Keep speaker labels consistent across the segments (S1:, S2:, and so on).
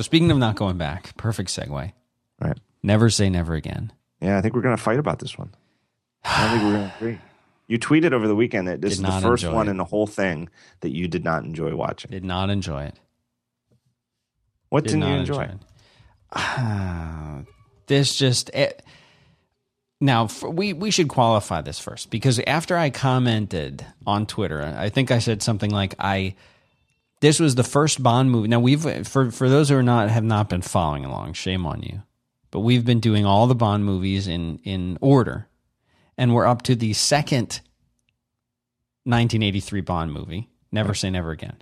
S1: So speaking of not going back, perfect segue.
S2: Right.
S1: Never say never again.
S2: Yeah, I think we're going to fight about this one. I don't think we're going to agree. You tweeted over the weekend that this
S1: Did
S2: is the first one
S1: it.
S2: in the whole thing that you did not enjoy watching.
S1: Did not enjoy it.
S2: What
S1: Did
S2: didn't you enjoy?
S1: it. Ah, this just it, now for, we we should qualify this first because after I commented on Twitter, I think I said something like I. This was the first Bond movie. Now we've for for those who are not have not been following along, shame on you. But we've been doing all the Bond movies in in order, and we're up to the second 1983 Bond movie. Never say never again.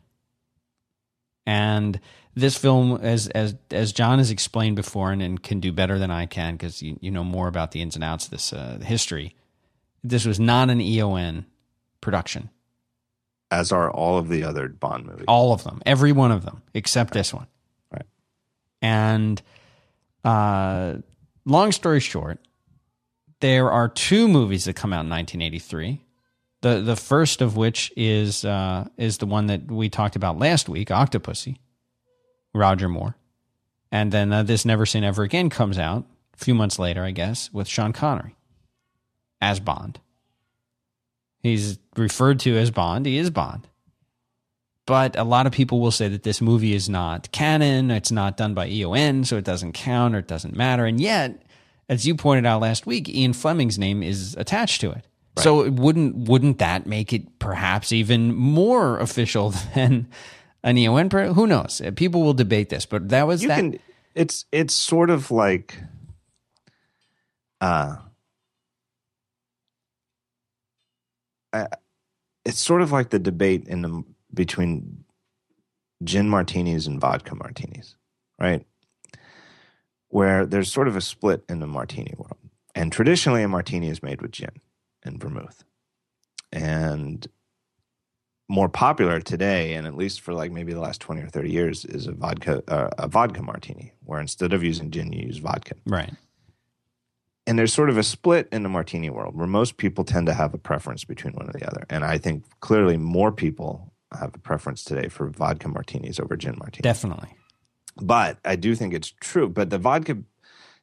S1: And this film, as as as John has explained before, and, and can do better than I can because you, you know more about the ins and outs of this uh, history. This was not an EON production.
S2: As are all of the other Bond movies.
S1: All of them, every one of them, except this one.
S2: Right.
S1: And uh, long story short, there are two movies that come out in 1983. The the first of which is uh, is the one that we talked about last week, Octopussy, Roger Moore, and then uh, this Never Say Never Again comes out a few months later, I guess, with Sean Connery as Bond. He's referred to as Bond. He is Bond. But a lot of people will say that this movie is not canon. It's not done by EON, so it doesn't count or it doesn't matter. And yet, as you pointed out last week, Ian Fleming's name is attached to it. So wouldn't wouldn't that make it perhaps even more official than an EON? pro- Who knows? People will debate this, but that was
S2: you
S1: that.
S2: can it's it's sort of like uh uh, it's sort of like the debate in the between gin martinis and vodka martinis right where there's sort of a split in the martini world and traditionally a martini is made with gin and vermouth and more popular today, and at least for like maybe the last twenty or thirty years, is a vodka uh, a vodka martini, where instead of using gin, you use vodka.
S1: right.
S2: And there's sort of a split in the martini world where most people tend to have a preference between one or the other, and I think clearly more people have a preference today for vodka martinis over gin martinis.
S1: Definitely.
S2: but I do think it's true. But the vodka,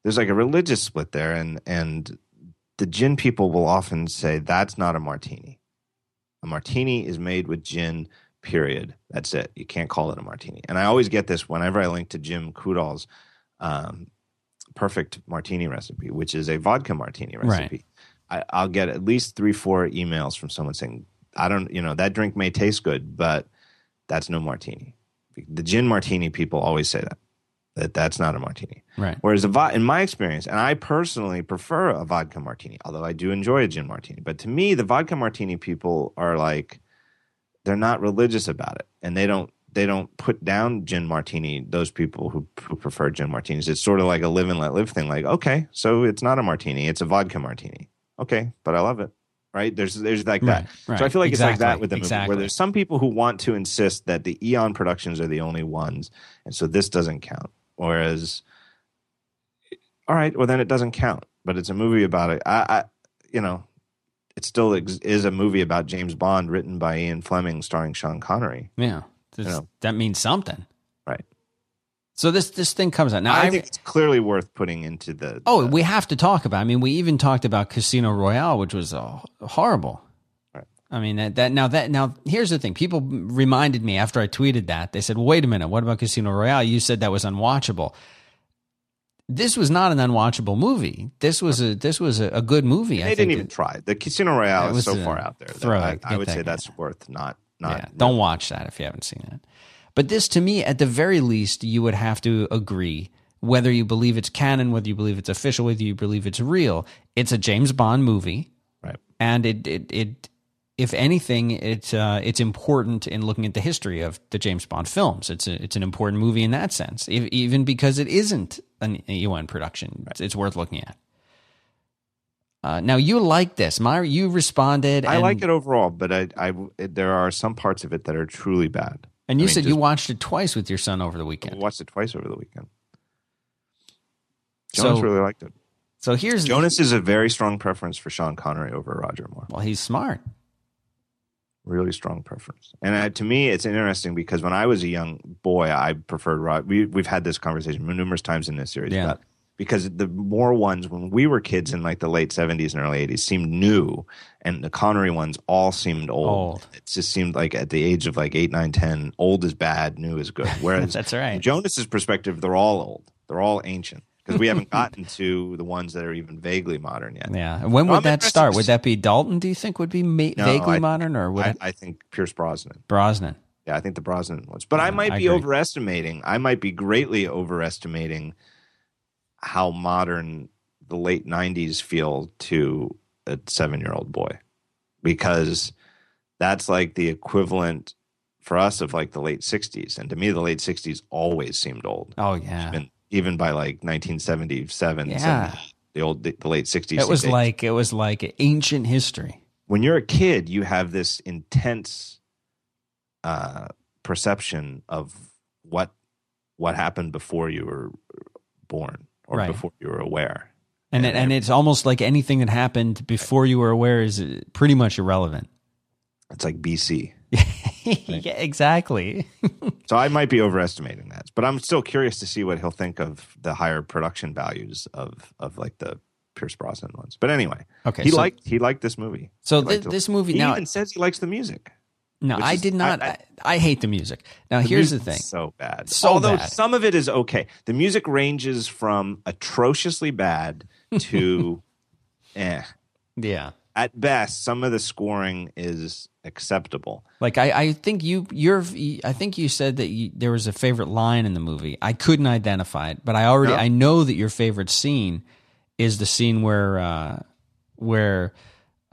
S2: there's like a religious split there, and and the gin people will often say that's not a martini. A martini is made with gin. Period. That's it. You can't call it a martini. And I always get this whenever I link to Jim Coudal's um, perfect martini recipe, which is a vodka martini
S1: Right.
S2: recipe. I, I'll get at least three, four emails from someone saying, "I don't, you know, that drink may taste good, but that's no martini." The gin martini people always say that that that's not a martini.
S1: Right.
S2: Whereas a vo- in my experience, and I personally prefer a vodka martini, although I do enjoy a gin martini. But to me, the vodka martini people are like they're not religious about it, and they don't they don't put down gin martini. Those people who, who prefer gin martinis, it's sort of like a live and let live thing. Like, okay, so it's not a martini, it's a vodka martini. Okay, but I love it. Right? There's there's like that.
S1: Right, right.
S2: So I feel like it's like that with the movie, where there's some people who want to insist that the Eon productions are the only ones, and so this doesn't count. Whereas, all right, well then it doesn't count. But it's a movie about it. I, I you know, it still ex- is a movie about James Bond, written by Ian Fleming, starring Sean Connery.
S1: Yeah. This-
S2: know.
S1: That means something.
S2: Right.
S1: So this this thing comes out now.
S2: I,
S1: I,
S2: think it's clearly worth putting into the.
S1: oh, we have to talk about. I mean, we even talked about Casino Royale, which was uh, horrible.
S2: Right.
S1: I mean that, that now that now here's the thing. People reminded me after I tweeted that they said, well, "Wait a minute, what about Casino Royale? You said that was unwatchable." This was not an unwatchable movie. This was a this was a, a good movie.
S2: They
S1: I
S2: didn't even
S1: it-
S2: try. The Casino Royale is so far out there. that I, I would say
S1: guy.
S2: that's worth not not.
S1: yeah, don't watch that if you haven't seen it. But this, to me, at the very least, you would have to agree whether you believe it's canon, whether you believe it's official, whether you believe it's real. It's a James Bond movie,
S2: Right.
S1: and it it, it if anything, it's uh, it's important in looking at the history of the James Bond films. It's a, it's an important movie in that sense, e- even because it isn't an EON production. It's, it's worth looking at. Uh, now you like this, Myra. You responded.
S2: I
S1: and-
S2: like it overall, but I, I it, there are some parts of it that are truly bad.
S1: And you
S2: I mean,
S1: said you watched it twice with your son over the weekend.
S2: I watched it twice over the weekend. Jonas
S1: So-
S2: really liked it.
S1: So here's
S2: Jonas is a very strong preference for Sean Connery over Roger Moore.
S1: Well, he's smart.
S2: really strong preference. And uh, to me, it's interesting because when I was a young boy, I preferred Rod. We we've had this conversation numerous times in this series
S1: Yeah.
S2: about because the more ones when we were kids in like the late seventies and early eighties seemed new, and the Connery ones all seemed old.
S1: Old.
S2: It just seemed like at the age of like eight, nine, ten, old is bad, new is good. Whereas
S1: That's right.
S2: Jonas's perspective, they're all old. They're all ancient because we haven't gotten to the ones that are even vaguely modern yet.
S1: Yeah. And When would that start? Would that be Dalton? Do you think would be ma-
S2: No,
S1: vaguely
S2: I-
S1: modern, or would
S2: I,
S1: it
S2: I think Pierce Brosnan.
S1: Brosnan?
S2: Yeah, I think the Brosnan ones. But I might be overestimating. I might be greatly overestimating how modern the late '90s feel to a seven-year-old boy, because that's like the equivalent for us of like the late '60s, and to me, the late '60s always seemed old.
S1: Oh yeah.
S2: Even even by like 1977,
S1: Yeah.
S2: 70, the old the, the late '60s.
S1: It was
S2: seemed
S1: like it was like ancient history.
S2: when you're a kid, you have this intense uh, perception of what what happened before you were born or
S1: Right.
S2: before you were aware.
S1: And it, and it's almost like anything that happened before you were aware is pretty much irrelevant.
S2: It's like BC.
S1: yeah, exactly.
S2: So I might be overestimating that, but I'm still curious to see what he'll think of the higher production values of of like the Pierce Brosnan ones. But anyway,
S1: Okay,
S2: he
S1: so,
S2: liked he liked this movie.
S1: so
S2: He
S1: thi-
S2: liked it.
S1: this movie
S2: He
S1: now.
S2: even says he likes the music.
S1: No, I
S2: is-
S1: did not.
S2: I-
S1: I,
S2: I-
S1: hate the music. Now,
S2: The
S1: here's the thing.
S2: So bad.
S1: So
S2: Although
S1: bad.
S2: some of it is okay. The music ranges from atrociously bad to eh.
S1: Yeah.
S2: At best, some of the scoring is acceptable.
S1: Like I, I think you, you're, I think you said that you, there was a favorite line in the movie. I couldn't identify it, but I already,
S2: No.
S1: I know that your favorite scene is the scene where, uh, where,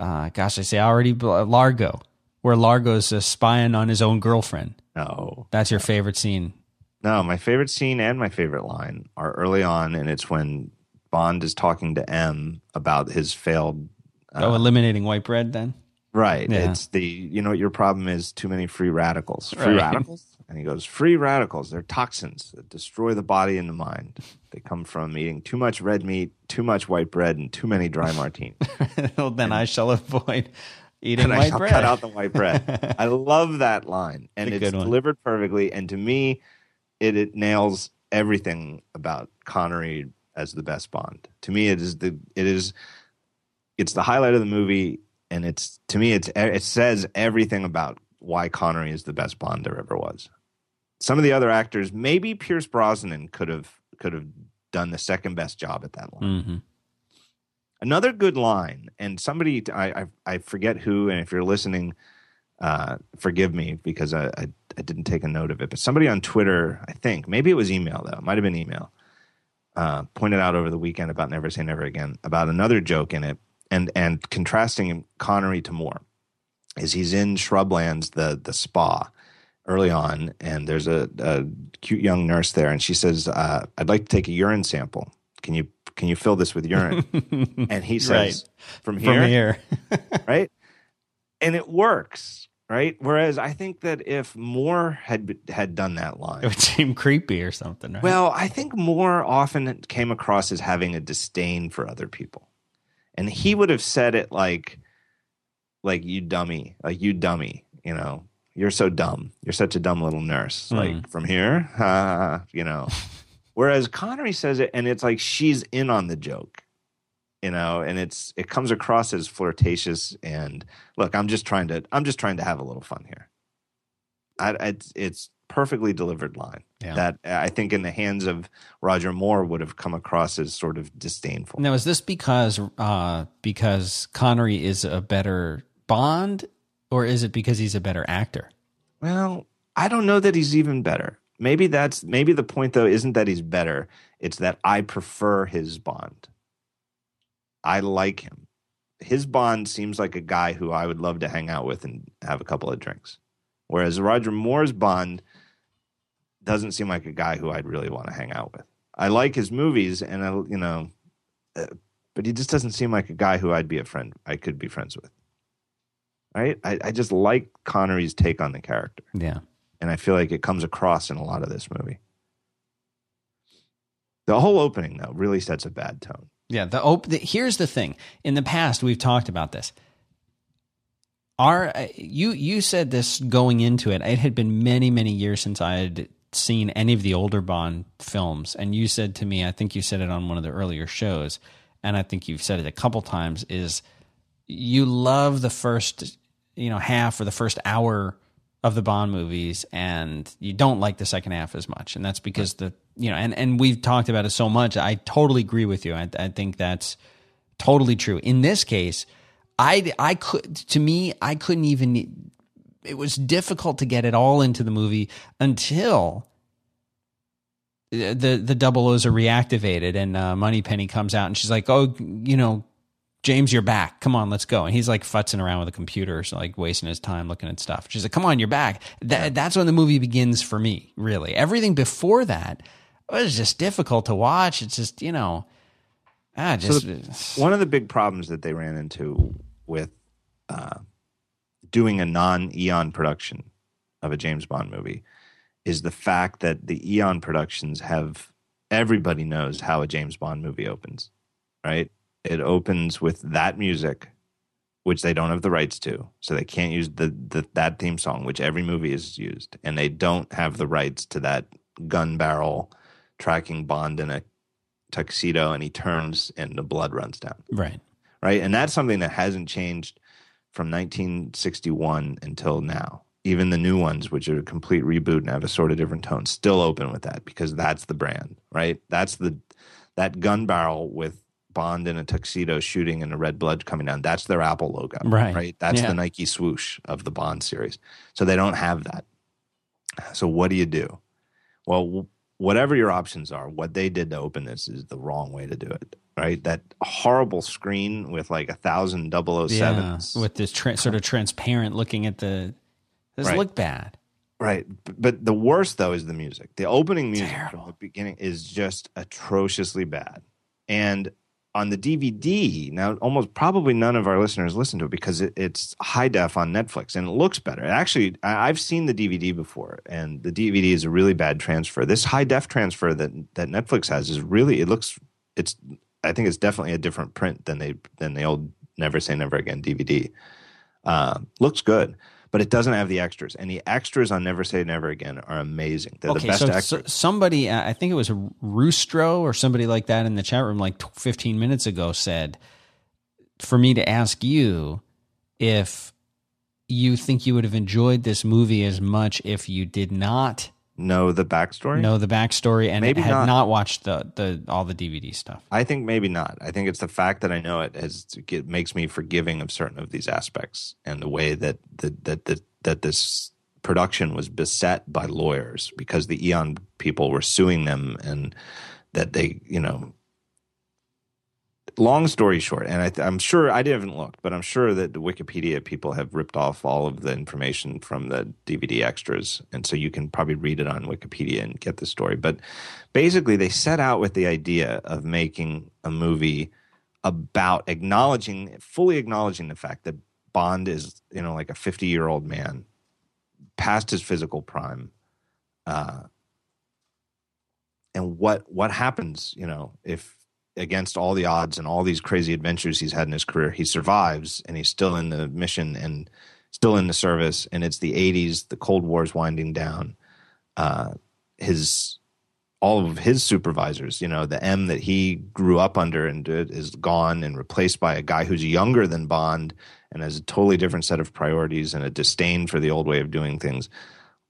S1: uh, gosh, I say I already Largo, where Largo's uh, spying on his own girlfriend.
S2: No.
S1: That's your favorite scene.
S2: No, my favorite scene and my favorite line are early on, and it's when Bond is talking to M about his failed.
S1: oh, eliminating white bread then?
S2: Right.
S1: Yeah.
S2: It's the, you know, what your problem is too many free radicals. Free
S1: Right.
S2: radicals? And he goes, free radicals. They're toxins that destroy the body and the mind. They come from eating too much red meat, too much white bread, and too many dry martinis.
S1: well, then I shall avoid eating
S2: and I
S1: white
S2: shall
S1: bread.
S2: cut out the white bread. I love that line, and
S1: It's
S2: it's delivered perfectly. And to me, it, it nails everything about Connery as the best Bond. To me, it is the it is it's the highlight of the movie, and it's to me it's it says everything about why Connery is the best Bond there ever was. Some of the other actors, maybe Pierce Brosnan could have could have done the second best job at that line.
S1: hmm
S2: Another good line, and somebody I I, I forget who, and if you're listening, uh, forgive me because I, I I didn't take a note of it. But somebody on Twitter, I think maybe it was email though, might have been email, uh, pointed out over the weekend about Never Say Never Again about another joke in it, and and contrasting Connery to Moore, is he's in Shrublands, the the spa, early on, and there's a, a cute young nurse there, and she says, uh, "I'd like to take a urine sample. Can you can you fill this with urine?" and he says, "From here,
S1: From here.
S2: right?" And it works, right? Whereas I think that if Moore had had done that line,
S1: it would seem creepy or something, right?
S2: well, I think Moore often came across as having a disdain for other people. And he would have said it like like you dummy, like you dummy, you know. You're so dumb. You're such a dumb little nurse. Like hmm. from here, ha, you know. Whereas Connery says it and it's like she's in on the joke. You know, and it's it comes across as flirtatious and look, I'm just trying to I'm just trying to have a little fun here. I, it's it's perfectly delivered line
S1: Yeah.
S2: that I think in the hands of Roger Moore would have come across as sort of disdainful.
S1: Now, is this because uh, because Connery is a better Bond, or is it because he's a better actor?
S2: Well, I don't know that he's even better. Maybe that's maybe the point though isn't that he's better. It's that I prefer his Bond. I like him. His Bond seems like a guy who I would love to hang out with and have a couple of drinks. Whereas Roger Moore's Bond doesn't seem like a guy who I'd really want to hang out with. I like his movies and I, you know, uh, but he just doesn't seem like a guy who I'd be a friend I could be friends with. Right? I, I just like Connery's take on the character
S1: Yeah.
S2: And I feel like it comes across in a lot of this movie. The whole opening, though, really sets a bad tone.
S1: Yeah. The, op- the here's the thing. In the past, we've talked about this. our uh, you you said this going into it. It had been many many years since I had seen any of the older Bond films, and you said to me, I think you said it on one of the earlier shows, and I think you've said it a couple times, is you love the first you know half or the first hour of the Bond movies, and you don't like the second half as much, and that's because the you know, and and we've talked about it so much. I totally agree with you. I, I think that's totally true. In this case I I could to me I couldn't even it was difficult to get it all into the movie until the the double O's are reactivated and uh, Moneypenny comes out and she's like, "Oh, you know, James, you're back. Come on, let's go." And he's like futzing around with a computer, so like wasting his time looking at stuff. She's like, "Come on, you're back." That, that's when the movie begins for me. Really, everything before that was just difficult to watch. It's just you know, Ah, just
S2: so the, one of the big problems that they ran into with uh, doing a non-Eon production of a James Bond movie is the fact that the Eon productions have everybody knows how a James Bond movie opens, right? It opens with that music, which they don't have the rights to, so they can't use the, the that theme song, which every movie is used, and they don't have the rights to that gun barrel tracking Bond in a tuxedo and he turns and the blood runs down.
S1: Right.
S2: Right. And that's something that hasn't changed from 1961 until now. Even the new ones, which are a complete reboot and have a sort of different tone, still open with that because that's the brand, right? That's the that gun barrel with Bond in a tuxedo shooting and the red blood coming down. That's their Apple logo,
S1: right?
S2: Right. That's
S1: yeah.
S2: the Nike swoosh of the Bond series. So they don't have that. So what do you do? Well, whatever your options are, what they did to open this is the wrong way to do it. Right, that horrible screen with like a thousand 007s.
S1: Yeah, with this tra- sort of transparent looking at the. This right. look bad.
S2: Right, but the worst though is the music. The opening music Terrible. from the beginning is just atrociously bad, and on the DVD. Now, almost probably none of our listeners listen to it because it, it's high def on Netflix and it looks better. Actually, I, have seen the DVD before, and the DVD is a really bad transfer. This high def transfer that that Netflix has is really it looks it's I think it's definitely a different print than they than the old Never Say Never Again DVD. Uh, looks good but it doesn't have the extras. And the extras on Never Say Never Again are amazing. They're okay, the best so, extras. So
S1: somebody, uh, I think it was Roostro or somebody like that in the chat room like 15 minutes ago said for me to ask you if you think you would have enjoyed this movie as much if you did not
S2: know the backstory?
S1: Know the backstory and maybe had not. not. watched the, the all the DVD stuff.
S2: I think maybe not. I think it's the fact that I know it has it makes me forgiving of certain of these aspects and the way that the, that that that this production was beset by lawyers because the Eon people were suing them and that they you know long story short, and I am sure I didn't look, but I'm sure that the Wikipedia people have ripped off all of the information from the DVD extras, and so you can probably read it on Wikipedia and get the story. But basically, they set out with the idea of making a movie about acknowledging, fully acknowledging the fact that Bond is, you know, like a 50 year old man past his physical prime. Uh, and what what happens, you know, if against all the odds and all these crazy adventures he's had in his career, he survives and he's still in the mission and still in the service. And it's the 80s, the Cold War is winding down. Uh, his all of his supervisors, you know, the M that he grew up under and did is gone and replaced by a guy who's younger than Bond and has a totally different set of priorities and a disdain for the old way of doing things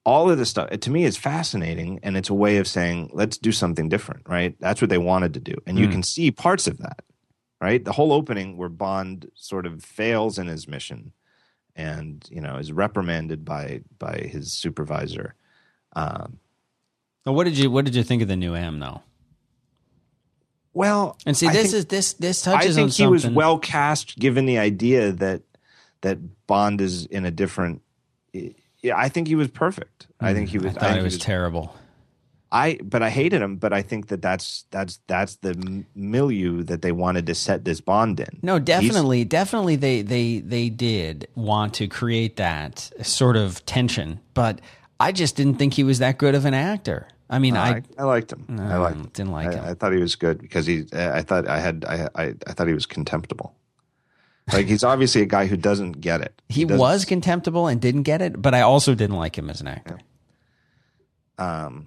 S2: all of this stuff to me is fascinating and it's a way of saying let's do something different right? That's what they wanted to do. And mm. you can see parts of that right? The whole opening where bond sort of fails in his mission and you know is reprimanded by by his supervisor. Um,
S1: well, what did you what did you think of the new m though?
S2: Well
S1: and see this think, is this this touches
S2: i think
S1: he
S2: was well cast given the idea that that bond is in a different yeah, I think he was perfect. I think he mm, was.
S1: I thought
S2: I
S1: it was,
S2: was,
S1: terrible.
S2: I but I hated him. But I think that that's that's that's the milieu that they wanted to set this Bond in.
S1: No, definitely, He's, definitely, they they they did want to create that sort of tension. But I just didn't think he was that good of an actor. I mean, I,
S2: I, I liked him.
S1: No,
S2: I liked him.
S1: Didn't like
S2: I,
S1: him.
S2: I thought he was good because he. I thought I had. I, I I thought he was contemptible. Like he's obviously a guy who doesn't get it.
S1: He
S2: doesn't-
S1: was contemptible and didn't get it, but I also didn't like him as an actor.
S2: um,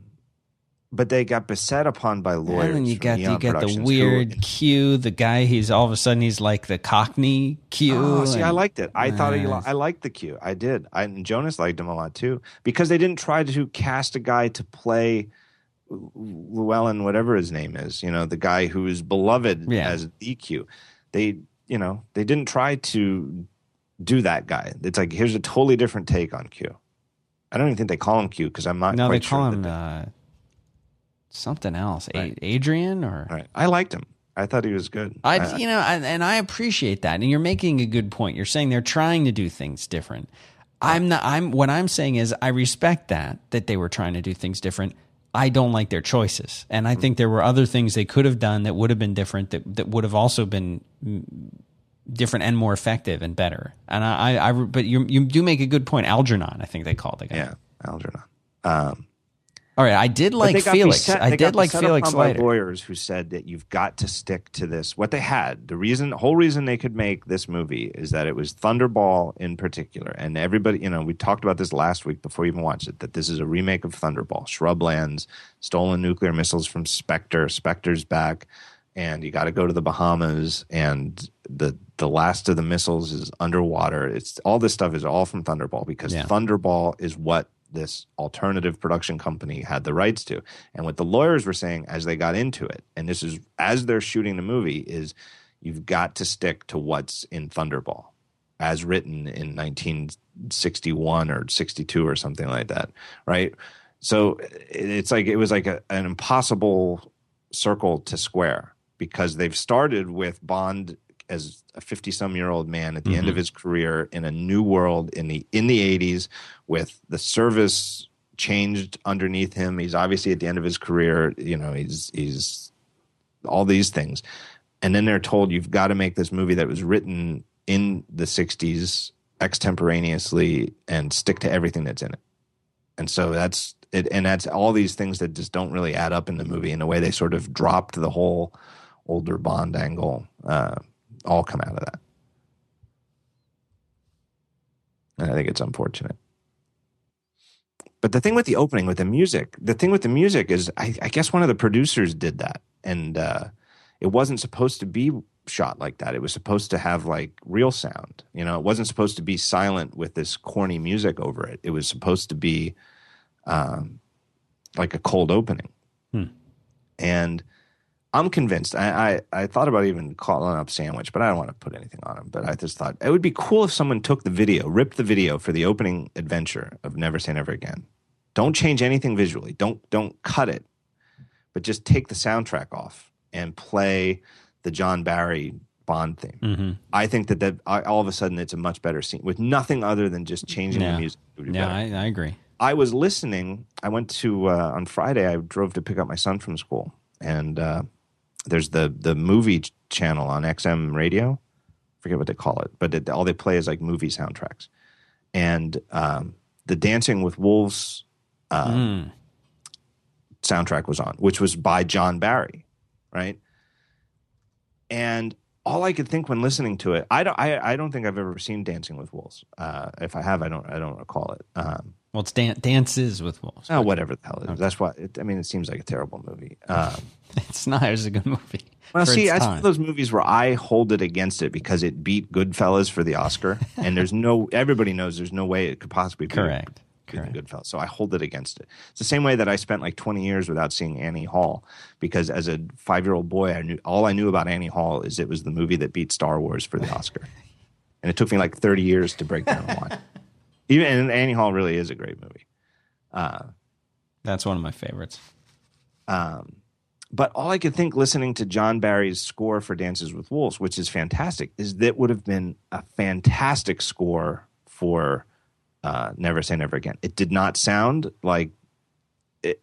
S2: but they got beset upon by lawyers.
S1: And then you got you got the
S2: who-
S1: weird Q. The guy, he's all of a sudden he's like the Cockney Q.
S2: Oh, see, I liked it. I thought he, I liked the Q. I did. I, and Jonas liked him a lot too because they didn't try to cast a guy to play Llewelyn, whatever his name is. You know, the guy who is beloved
S1: Yeah.
S2: as the Q. They, you know, they didn't try to do that guy. It's like here's a totally different take on Q. I don't even think they call him Q because I'm not.
S1: No,
S2: quite
S1: they call
S2: sure
S1: him uh, something else. A- Adrian or
S2: right. I liked him. I thought he was good.
S1: I, you know, I, and I appreciate that. And you're making a good point. You're saying they're trying to do things different. I'm not. I'm what I'm saying is I respect that that they were trying to do things different. I don't like their choices, and I think there were other things they could have done that would have been different. That that would have also been mm, different and more effective and better. And I, I, I but you you do make a good point. Algernon, I think they called the guy.
S2: yeah, Algernon. Um,
S1: All right, I did like Felix.
S2: beset-
S1: I did like Felix later.
S2: lawyers who said that you've got to stick to this. What they had, the reason, the whole reason they could make this movie is that it was Thunderball in particular, and everybody, you know, we talked about this last week before you even watched it. That this is a remake of Thunderball, Shrublands, stolen nuclear missiles from Spectre, Spectre's back, and you got to go to the Bahamas, and the the last of the missiles is underwater. It's all this stuff is all from Thunderball because
S1: Yeah.
S2: Thunderball is what this alternative production company had the rights to. And what the lawyers were saying as they got into it, and this is as they're shooting the movie, is you've got to stick to what's in Thunderball as written in 1961 or 62 or something like that, right? So it's like it was like a, an impossible circle to square because they've started with Bond as a 50 some year old man at the end of his career in a new world in the in the 80s with the service changed underneath him. He's obviously at the end of his career you know he's he's all these things. And then they're told you've got to make this movie that was written in the 60s extemporaneously and stick to everything that's in it. And so that's it and that's all these things that just don't really add up in the movie in a way they sort of dropped the whole older bond angle uh, all come out of that. And i think it's unfortunate. But the thing with the opening with the music the thing with the music is i, I guess one of the producers did that. And uh, it wasn't supposed to be shot like that. It was supposed to have like real sound. You know it wasn't supposed to be silent with this corny music over it. It was supposed to be um, like a cold opening.
S1: Hmm.
S2: and i'm convinced I, I i thought about even calling up sandwich but i don't want to put anything on him but i just thought it would be cool if someone took the video ripped the video for the opening adventure of never say never again don't change anything visually don't don't cut it but just take the soundtrack off and play the john barry bond theme
S1: hmm
S2: i think that that I- all of a sudden it's a much better scene with nothing other than just changing
S1: Yeah.
S2: the music be
S1: Yeah. I, I agree.
S2: I was listening. I went to uh, on Friday. I drove to pick up my son from school, and uh, there's the the movie channel on XM radio. Forget what they call it, but it, all they play is like movie soundtracks. And um, the Dancing with Wolves uh,
S1: Mm.
S2: soundtrack was on, which was by John Barry, right? And all I could think when listening to it, I don't, I, I don't think I've ever seen Dancing with Wolves. Uh, if I have, I don't, I don't recall it. Um,
S1: Well, it's dan- dances with wolves.
S2: Oh, whatever the hell it is. That's why. It, I mean, it seems like a terrible movie. Um,
S1: It's not. It's a good movie.
S2: well, see, one of those movies where I hold it against it because it beat Goodfellas for the Oscar, and there's no. Everybody knows there's no way it could possibly be
S1: Correct. Correct.
S2: Goodfellas. So I hold it against it. It's the same way that I spent like 20 years without seeing Annie Hall because as a five year old boy, I knew all I knew about Annie Hall is it was the movie that beat Star Wars for the Oscar, and it took me like 30 years to break down why. Even and Annie Hall really is a great movie. Uh,
S1: That's one of my favorites.
S2: Um, but all I could think listening to John Barry's score for Dances with Wolves, which is fantastic, is that would have been a fantastic score for uh, Never Say Never Again. It did not sound like it,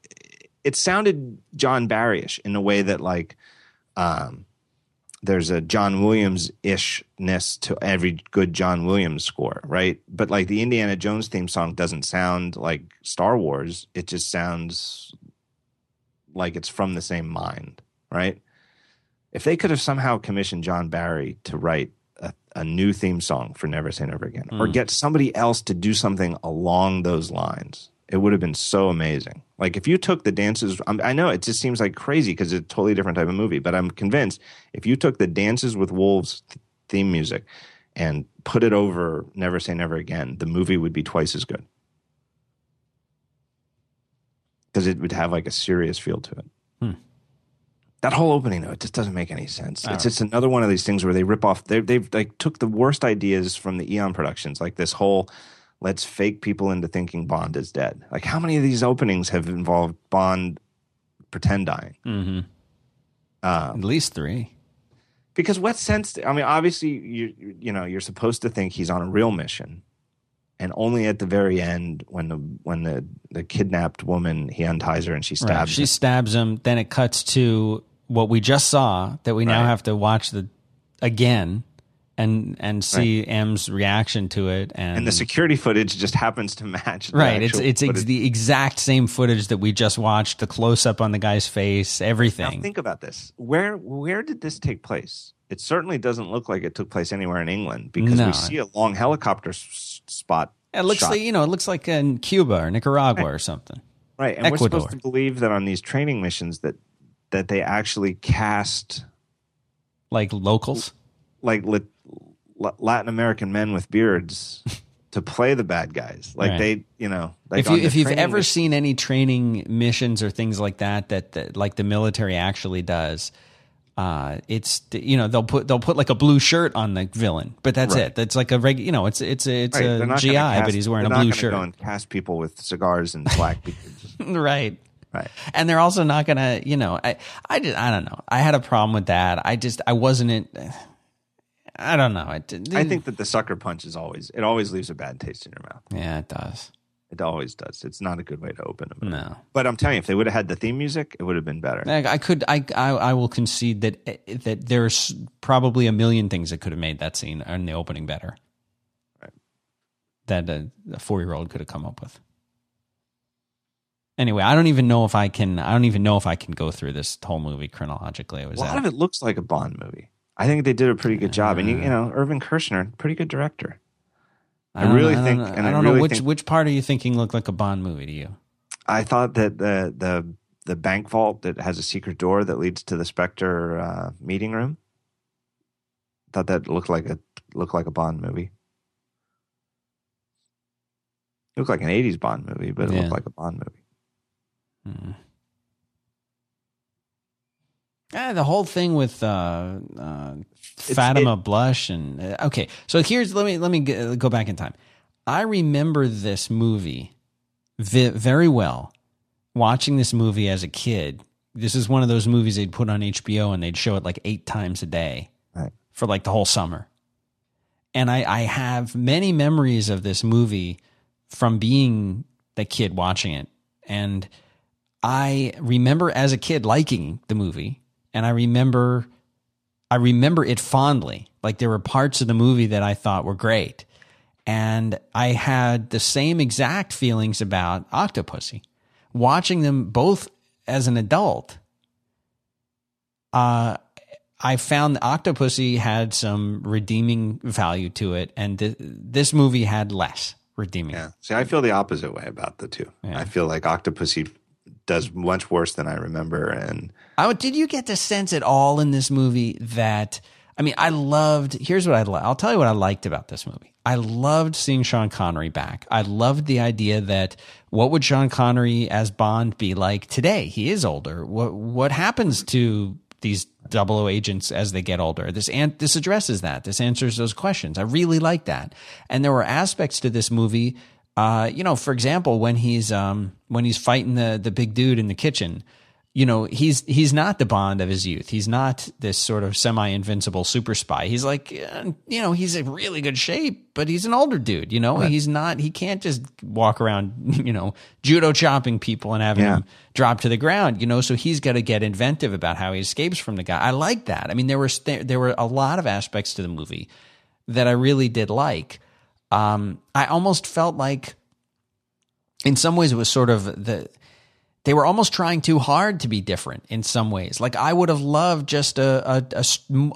S2: it sounded John Barry-ish in a way that like um, there's a John Williams ishness to every good John Williams score, right? But like the Indiana Jones theme song doesn't sound like Star Wars. It just sounds like it's from the same mind, right? If they could have somehow commissioned John Barry to write a, a new theme song for Never Say Never Again, or hmm. get somebody else to do something along those lines. It would have been so amazing. Like if you took the dances, I'm- I know it just seems like crazy because it's a totally different type of movie, but I'm convinced if you took the Dances with Wolves th- theme music and put it over Never Say Never Again, the movie would be twice as good because it would have like a serious feel to it.
S1: Hmm.
S2: That whole opening, though, it just doesn't make any sense.
S1: All
S2: it's
S1: right.
S2: just another one of these things where they rip off. They, they've like took the worst ideas from the Eon productions, like this whole let's fake people into thinking Bond is dead. Like, how many of these openings have involved Bond pretend dying?
S1: Mm-hmm.
S2: Um,
S1: At least three.
S2: because what sense? I mean, obviously, you you know, you're supposed to think he's on a real mission, and only at the very end, when the when the the kidnapped woman he unties her and she
S1: Right.
S2: stabs
S1: She
S2: him.
S1: stabs him. Then it cuts to what we just saw that we now have to watch the again and and see M's reaction to it. And,
S2: and the security footage just happens to match. the
S1: right, it's it's ex- the exact same footage that we just watched. The close up on the guy's face,
S2: Now
S1: everything.
S2: think about this. Where where did this take place? It certainly doesn't look like it took place anywhere in England because
S1: No.
S2: we see a long helicopter s- spot.
S1: it looks
S2: shot.
S1: like you know, it looks like in Cuba or Nicaragua or something.
S2: right, and
S1: Ecuador.
S2: we're supposed to believe that on these training missions that that they actually cast
S1: Like locals.
S2: like Latin American men with beards to play the bad guys. Like
S1: Right.
S2: they, you know, like
S1: if you, if you've ever
S2: mission-
S1: seen any training missions or things like that that, that like the military actually does uh it's you know they'll put they'll put like a blue shirt on the villain but that's
S2: Right.
S1: it that's like a regular you know it's it's a, it's
S2: Right,
S1: a gi
S2: cast-
S1: but he's wearing a
S2: they're not
S1: blue shirt
S2: Go and cast people with cigars and black beards.
S1: right
S2: Right.
S1: and they're also not gonna you know i i just i don't know i had a problem with that i just i wasn't in i don't know it,
S2: I think that the sucker punch is always it always leaves a bad taste in your mouth.
S1: yeah it does
S2: It always does. It's not a good way to open a movie.
S1: no
S2: But I'm telling you, if they would have had the theme music, it would have been better.
S1: I, I could I, I I will concede that that there's probably a million things that could have made that scene in the opening better.
S2: Right.
S1: That a, a four year old could have come up with. Anyway, I don't even know if I can. I don't even know if I can go through this whole movie chronologically. It was
S2: a lot
S1: that-
S2: of it looks like a Bond movie. I think they did a pretty good job, and you, you know, Irvin Kershner, pretty good director. I
S1: don't
S2: really
S1: know,
S2: think-
S1: I
S2: and I
S1: I don't know
S2: really
S1: which
S2: think-
S1: which part are you thinking looked like a Bond movie to you?
S2: I thought that the the the bank vault that has a secret door that leads to the Spectre uh, meeting room. Thought that looked like a looked like a Bond movie. It looked like an '80s Bond movie, but it
S1: Yeah.
S2: looked like a Bond movie.
S1: Hmm. Yeah, the whole thing with uh, uh, Fatima Blush and uh, okay. So here's let me let me go back in time. I remember this movie vi- very well. Watching this movie as a kid, this is one of those movies they'd put on HBO and they'd show it like eight times a day
S2: Right.
S1: for like the whole summer. And I, I have many memories of this movie from being the kid watching it. And I remember as a kid liking the movie, and I remember I remember it fondly. Like there were parts of the movie that I thought were great. And I had the same exact feelings about Octopussy. Watching them both as an adult, uh, I found Octopussy had some redeeming value to it, and th- this movie had less redeeming.
S2: Yeah. See, I feel the opposite way about the two.
S1: Yeah.
S2: I feel like Octopussy does much worse than I remember, and
S1: I, did you get the sense at all in this movie that I mean, I loved. Here's what I I'll tell you what I liked about this movie. I loved seeing Sean Connery back. I loved the idea that what would Sean Connery as Bond be like today? He is older. What what happens to these double O agents as they get older? This an- this addresses that. This answers those questions. I really like that. And there were aspects to this movie. Uh, you know, for example, when he's um when he's fighting the the big dude in the kitchen you know he's he's not the bond of his youth. He's not this sort of semi-invincible super spy. He's like uh, you know he's in really good shape but he's an older dude you know? He's not he can't just walk around you know judo chopping people and having
S2: Yeah.
S1: them drop to the ground you know? So he's got to get inventive about how he escapes from the guy. I like that. I mean there were there were a lot of aspects to the movie that i really did like um i almost felt like in some ways it was sort of the they were almost trying too hard to be different in some ways. Like I would have loved just a a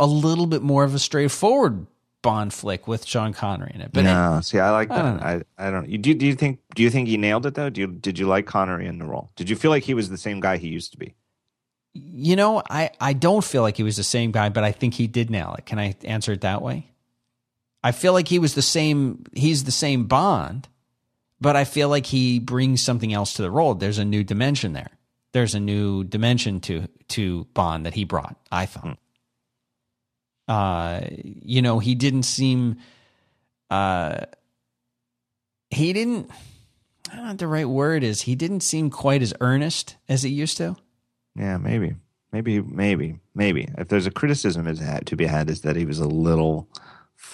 S1: a little bit more of a straightforward Bond flick with Sean Connery in it. But
S2: no, see, I like
S1: I
S2: that.
S1: don't know.
S2: I, I don't. You do? Do you think? Do you think he nailed it though? Do you, did you like Connery in the role? Did you feel like he was the same guy he used to be?
S1: you know, I I don't feel like he was the same guy, but I think he did nail it. Can I answer it that way? I feel like he was the same. He's the same Bond, but I feel like he brings something else to the role. There's a new dimension there. There's a new dimension to to Bond that he brought. I thought. Uh, you know, he didn't seem. Uh, he didn't. I don't know what the right word is. He didn't seem quite as earnest as he used to.
S2: Yeah, maybe, maybe, maybe, maybe. If there's a criticism is to be had, is that he was a little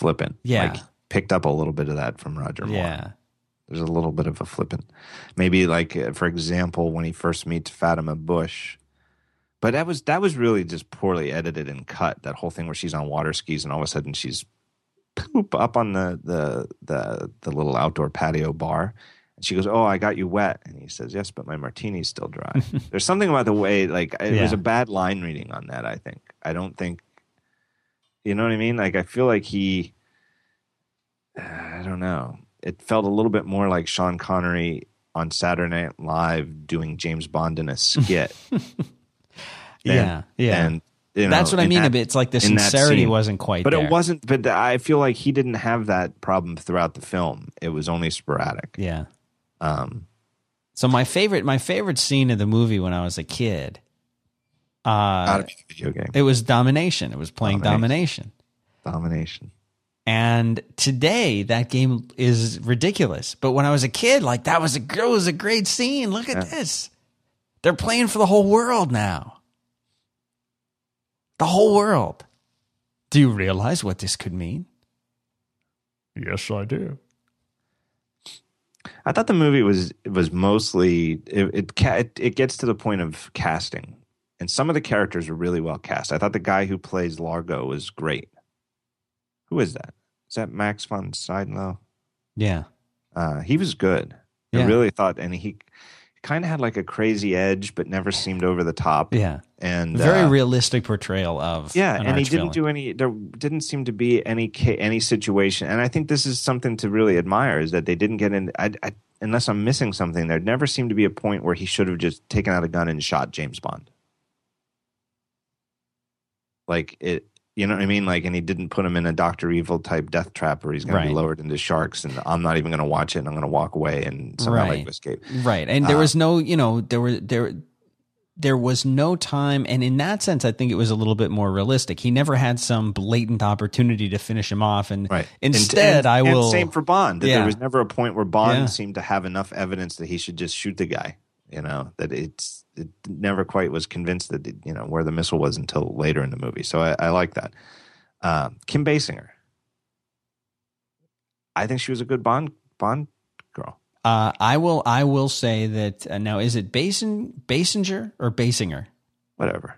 S2: flippant.
S1: Yeah.
S2: like picked up a little bit of that from Roger Moore.
S1: Yeah.
S2: There's a little bit of a flippant. Maybe like uh, for example, when he first meets Fatima Blush. But that was that was really just poorly edited and cut. That whole thing where she's on water skis and all of a sudden she's poop up on the the the, the little outdoor patio bar. And she goes, "Oh, I got you wet." And he says, "Yes, but my martini's still dry." There's something about the way like it was a bad line reading on that, I think. I don't think you know what I mean? Like I feel like he I don't know. It felt a little bit more like Sean Connery on Saturday Night Live doing James Bond in a skit.
S1: Yeah. Yeah.
S2: And you know,
S1: That's what I mean.
S2: that-.
S1: It's like the sincerity wasn't quite
S2: But
S1: there.
S2: it wasn't. But I feel like he didn't have that problem throughout the film. It was only sporadic.
S1: Yeah.
S2: Um,
S1: So my favorite, my favorite scene of the movie when I was a kid,
S2: out
S1: uh,
S2: of the video game
S1: it was domination. It was playing domination.
S2: domination.
S1: And today that game is ridiculous. But when I was a kid, like that was a that was a great scene. Look at this. They're playing for the whole world now. The whole world. Do you realize what this could mean? Yes, I do.
S2: I thought the movie was was mostly it it, it it gets to the point of casting, and some of the characters are really well cast. I thought the guy who plays Largo was great. Who is that? Is that Max von Sydow?
S1: Yeah.
S2: Uh, he was good.
S1: Yeah.
S2: I really thought, and he kind of had like a crazy edge, but never seemed over the top.
S1: Yeah.
S2: and
S1: Very
S2: uh,
S1: realistic portrayal of
S2: yeah,
S1: an
S2: and he didn't
S1: villain.
S2: do any. There didn't seem to be any any situation, and I think this is something to really admire is that they didn't get in. I, I, unless I'm missing something, there never seemed to be a point where he should have just taken out a gun and shot James Bond. Like it, you know what I mean? Like, and he didn't put him in a Doctor Evil type death trap where he's going to be lowered into sharks, and I'm not even going to watch it, and I'm going to walk away and somehow
S1: Right.
S2: like escape.
S1: Right. And there
S2: Uh,
S1: was no, you know, there were there there was no time and in that sense I think it was a little bit more realistic. He never had some blatant opportunity to finish him off and
S2: Right.
S1: instead
S2: and,
S1: I
S2: and
S1: will
S2: same for Bond. That
S1: Yeah.
S2: There was never a point where Bond
S1: Yeah.
S2: seemed to have enough evidence that he should just shoot the guy. You know that it's it never quite was convinced that you know where the missile was until later in the movie. So I, I like that. Uh, Kim Basinger. I think she was a good Bond Bond girl.
S1: uh, I will I will say that uh, now is it Basin Basinger or Basinger?
S2: Whatever,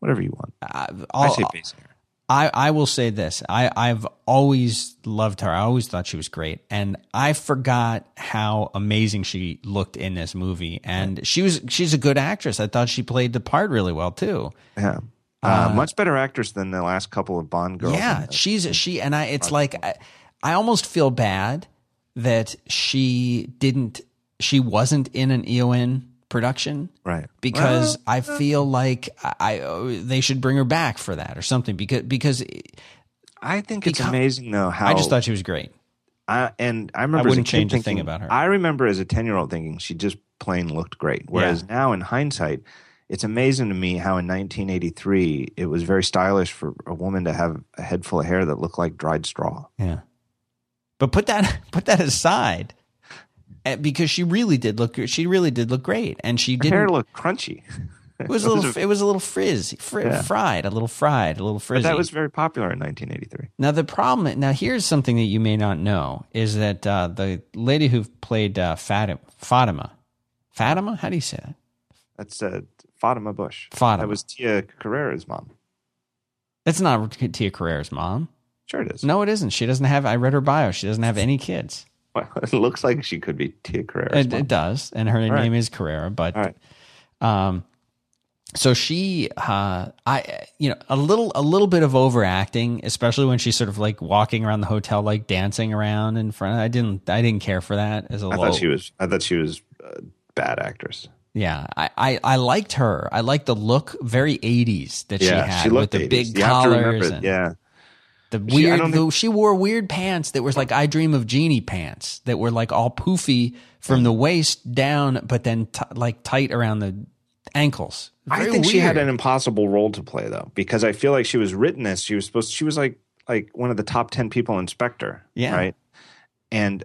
S2: whatever you want.
S1: Uh,
S2: I say Basinger.
S1: I, I will say this. I, I've always loved her. I always thought she was great. And I forgot how amazing she looked in this movie. And she was she's a good actress. I thought she played the part really well too.
S2: Yeah, uh, much better actress than the last couple of Bond girls.
S1: yeah. She's she and I it's like I, I almost feel bad that she didn't she wasn't in an EON production
S2: right.
S1: because I uh, feel like I, I they should bring her back for that or something because because
S2: I think it's
S1: Because-
S2: amazing though how
S1: I just thought she was great.
S2: I, and I remember as
S1: wouldn't
S2: a kid
S1: change a thing about her.
S2: I remember as a ten year old thinking she just plain looked great. Whereas now in hindsight, it's amazing to me how in 1983 it was very stylish for a woman to have a head full of hair that looked like dried straw.
S1: Yeah. But put that put that aside, because she really did look she really did look great, and she
S2: Her hair looked crunchy.
S1: It was a little it was a little frizz, fri-
S2: Yeah.
S1: fried, a little fried, a little
S2: But
S1: frizzy.
S2: that was very popular in 1983.
S1: now the problem. Now here's something that you may not know is that uh, the lady who played uh, Fatima, Fatima, Fatima, how do you say that?
S2: That's uh, Fatima Blush.
S1: Fatima.
S2: That was Tia Carrera's mom.
S1: That's not Tia Carrera's mom.
S2: Sure it is.
S1: No, it isn't. She doesn't have. I read her bio. She doesn't have any kids.
S2: Well, it looks like she could be Tia Carrera's
S1: It, it does, and her
S2: right.
S1: name is Carrera. But
S2: All right.
S1: Um, so she uh i you know a little a little bit of overacting especially when she's sort of like walking around the hotel like dancing around in front Of, i didn't i didn't care for that as a
S2: I
S1: little
S2: thought she was. I thought she was a bad actress.
S1: yeah I, I i liked her i liked the look very 80s that she had
S2: she looked
S1: with the
S2: 80s.
S1: big
S2: You have to remember
S1: collars and
S2: Yeah,
S1: the weird the,
S2: think-
S1: she wore weird pants that was like i dream of Jeannie pants that were like all poofy from the waist down but then t- like tight around the ankles
S2: I
S1: Very
S2: think she had an impossible role to play though, because I feel like she was written as she was supposed. She was like like one of the top ten people in Spectre.
S1: Yeah.
S2: right. And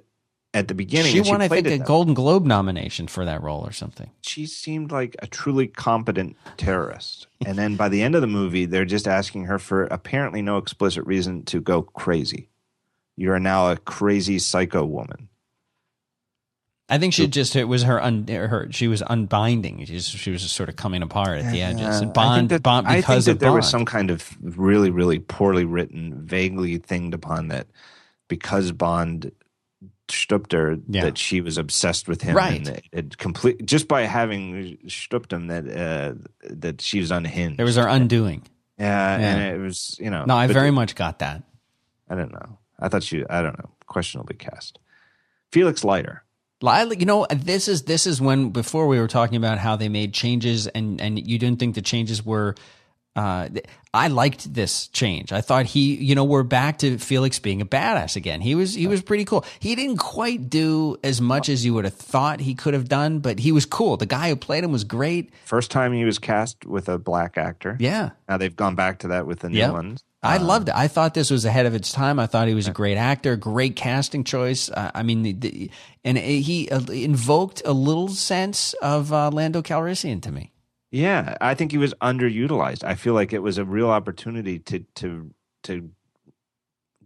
S2: at the beginning,
S1: she
S2: and
S1: won, I think, a
S2: that-
S1: Golden Globe nomination for that role or something.
S2: She seemed like a truly competent terrorist, and then by the end of the movie, they're just asking her for apparently no explicit reason to go crazy. You are now a crazy psycho woman.
S1: I think she just it was her un, her she was unbinding. She was, she was just sort of coming apart at the edges. And Bond,
S2: think that,
S1: Bond
S2: I think that
S1: of
S2: there
S1: Bond.
S2: was some kind of really, really poorly written, vaguely thinged upon that because Bond stooped her,
S1: Yeah.
S2: that she was obsessed with him,
S1: Right.
S2: And it, it complete just by having him that uh, that she was unhinged.
S1: it was her undoing.
S2: yeah,
S1: Yeah.
S2: and it was you know.
S1: No, I very much got that.
S2: I don't know. I thought she. I don't know. Questionably cast. Felix Leiter.
S1: Lila, you know, this is this is when before we were talking about how they made changes and and you didn't think the changes were. Uh, I liked this change. I thought he, you know, we're back to Felix being a badass again. He was he was pretty cool. He didn't quite do as much as you would have thought he could have done, but he was cool. The guy who played him was great.
S2: First time he was cast with a black actor.
S1: Yeah,
S2: Now they've gone back to that with the new
S1: Yep.
S2: ones.
S1: I
S2: Um,
S1: loved it. I thought this was ahead of its time. I thought he was a great actor, great casting choice. Uh, I mean, the, the, and he uh, invoked a little sense of uh, Lando Calrissian to me.
S2: Yeah, I think he was underutilized. I feel like it was a real opportunity to to to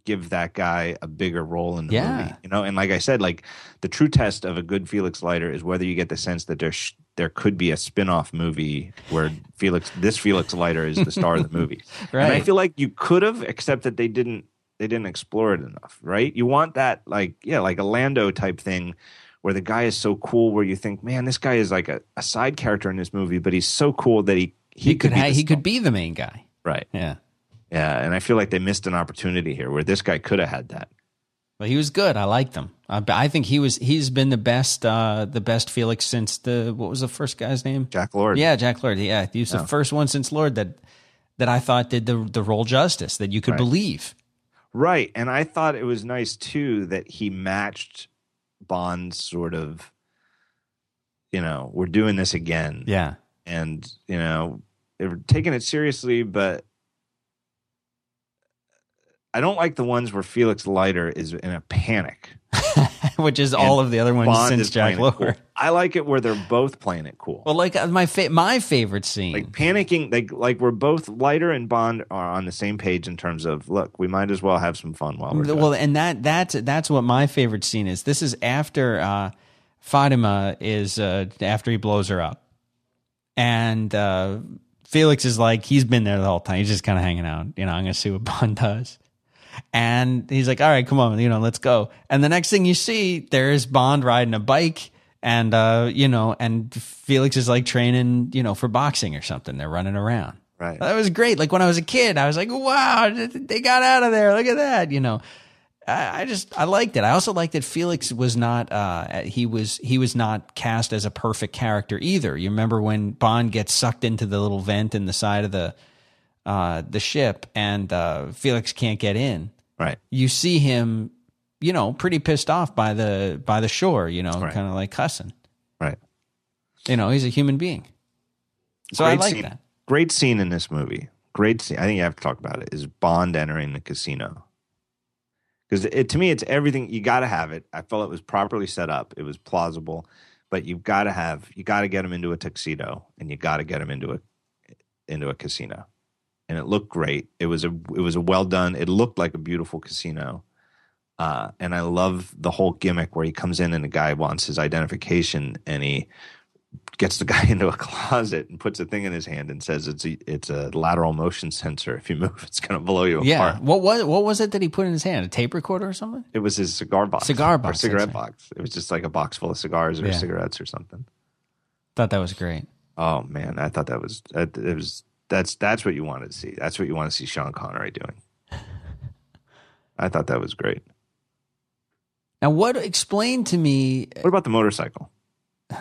S2: give that guy a bigger role in the
S1: Yeah.
S2: movie. You know, and like I said, like the true test of a good Felix Leiter is whether you get the sense that there sh- there could be a spin-off movie where Felix this Felix Leiter is the star of the movie. And I feel like you could have except that they didn't they didn't explore it enough, right? You want that like yeah, like a Lando type thing where the guy is so cool where you think, man, this guy is like a, a side character in this movie, but he's so cool that he
S1: He, could
S2: be
S1: ha-
S2: the
S1: he could be the main guy.
S2: right.
S1: Yeah.
S2: Yeah, and I feel like they missed an opportunity here where this guy could have had that.
S1: But he was good. I liked him. I, I think he was. He's been the best. Uh, the best Felix since the what was the first guy's name?
S2: Jack Lord.
S1: Yeah, Jack Lord. Yeah, he was the first one since Lord that that I thought did the the role justice that you could
S2: Right.
S1: believe.
S2: Right. And I thought it was nice too that he matched Bond's sort of you know, we're doing this again.
S1: Yeah.
S2: and you know they're taking it seriously but i don't like the ones where felix leiter is in a panic
S1: Which is all of the other ones
S2: Bond
S1: since Jack Lord.
S2: cool. i like it where they're both playing it cool
S1: Well, like uh, my fa- my favorite scene.
S2: like panicking like like we're both leiter and bond are on the same page in terms of look we might as well have some fun while we're
S1: well,
S2: it.
S1: and that that's that's what my favorite scene is. This is after uh, Fatima is uh, after he blows her up, and uh, Felix is like he's been there the whole time. He's just kind of hanging out. You know, I'm gonna see what Bond does. And he's like, "All right, come on, you know, let's go." And the next thing you see, there's Bond riding a bike, and uh, you know, and Felix is like training, you know, for boxing or something. They're running around.
S2: right
S1: That was great. Like when I was a kid, I was like, wow, they got out of there. Look at that. You know, I, I just, I liked it. I also liked that Felix was not, uh, he was, he was not cast as a perfect character either. You remember when Bond gets sucked into the little vent in the side of the, uh, the ship and, uh, Felix can't get in.
S2: right
S1: You see him, you know, pretty pissed off by the, by the shore, you know,
S2: Right.
S1: kind of like cussing.
S2: right
S1: You know, he's a human being. So I
S2: Great
S1: like
S2: scene.
S1: that.
S2: great scene in this movie great scene i think you have to talk about it is bond entering the casino because it to me it's everything you got to have it i felt it was properly set up it was plausible but you've got to have you got to get him into a tuxedo and you got to get him into a into a casino and it looked great it was a it was a well done it looked like a beautiful casino uh, and I love the whole gimmick where he comes in and the guy wants his identification and he gets the guy into a closet and puts a thing in his hand and says it's a it's a lateral motion sensor. If you move, it's going to blow you
S1: Yeah.
S2: apart.
S1: What was, what was it that he put in his hand? A tape recorder or something?
S2: It was his cigar box,
S1: Cigar
S2: or
S1: box,
S2: cigarette
S1: right.
S2: box. It was just like a box full of cigars or
S1: Yeah.
S2: cigarettes or something.
S1: Thought that was great.
S2: Oh man, I thought that was it was that's that's what you wanted to see. That's what you want to see Sean Connery doing. I thought that was great.
S1: Now, what explain to me?
S2: What about the motorcycle?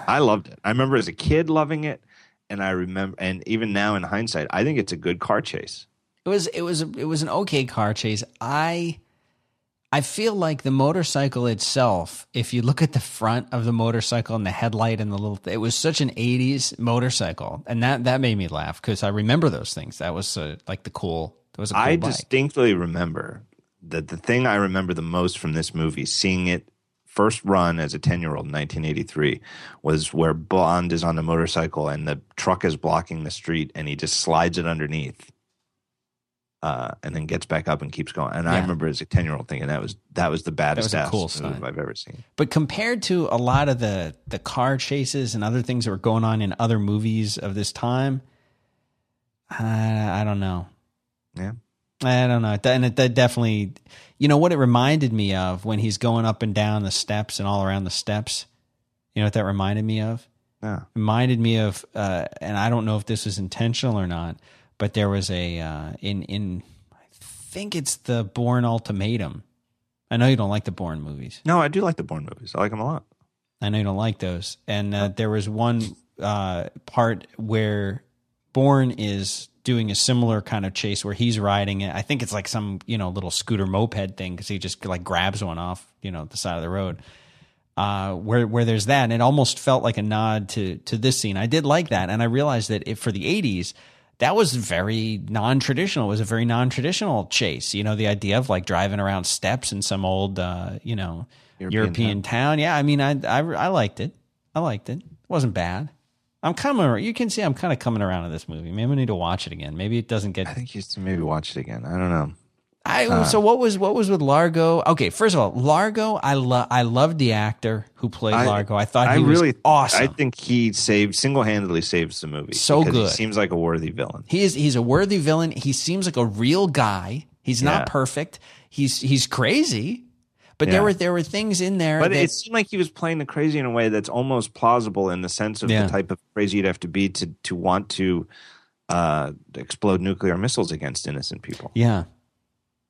S2: I loved it. I remember as a kid loving it, and I remember, and even now in hindsight, I think it's a good car chase.
S1: It was it was it was an okay car chase. I I feel like the motorcycle itself, if you look at the front of the motorcycle and the headlight and the little, it was such an '80s motorcycle, and that that made me laugh because I remember those things. That was uh, like the cool. That was a cool
S2: I
S1: bike.
S2: distinctly remember that the thing I remember the most from this movie, seeing it first run as a 10 year old in 1983, was where Bond is on a motorcycle and the truck is blocking the street and he just slides it underneath. Uh, and then gets back up and keeps going. And I remember as a ten year old thinking that was that was the baddest ass
S1: cool
S2: move. I've ever seen.
S1: But compared to a lot of the the car chases and other things that were going on in other movies of this time, I, I don't know.
S2: Yeah.
S1: I don't know. And it that definitely, you know, what it reminded me of when he's going up and down the steps and all around the steps. You know what that reminded me of?
S2: Yeah.
S1: reminded me of, uh, and I don't know if this was intentional or not, but there was a uh, in in I think it's the Bourne Ultimatum. I know you don't like the Bourne movies.
S2: No, I do like the Bourne movies. I like them a lot.
S1: I know you don't like those. And uh, there was one uh, part where Bourne is doing a similar kind of chase where he's riding it. I think it's like some you know little scooter moped thing because he just like grabs one off you know the side of the road. Uh, where where there's that, and it almost felt like a nod to to this scene. I did like that, and I realized that if for the '80s, that was very non-traditional. It was a very non-traditional chase. You know, the idea of like driving around steps in some old, uh, you know,
S2: European
S1: European, town. Yeah, I mean, I, I I liked it. I liked it. It wasn't bad. I'm coming. You can see I'm kind of coming around to this movie. Maybe I need to watch it again. Maybe it doesn't get
S2: I think you should maybe watch it again. I don't know.
S1: I
S2: Uh.
S1: so what was what was with Largo? Okay, first of all, Largo, I love I loved the actor who played
S2: I-
S1: Largo. I thought
S2: I
S1: he
S2: really
S1: was awesome.
S2: I think he saved single handedly saves the movie.
S1: So good.
S2: He seems like a worthy villain.
S1: he is he's a worthy villain. He seems like a real guy. He's
S2: Yeah.
S1: not perfect. He's he's crazy. But there were there were things in there
S2: But
S1: that
S2: it seemed like he was playing the crazy in a way that's almost plausible in the sense of
S1: Yeah.
S2: the type of crazy you'd have to be to to want to uh, explode nuclear missiles against innocent people.
S1: yeah.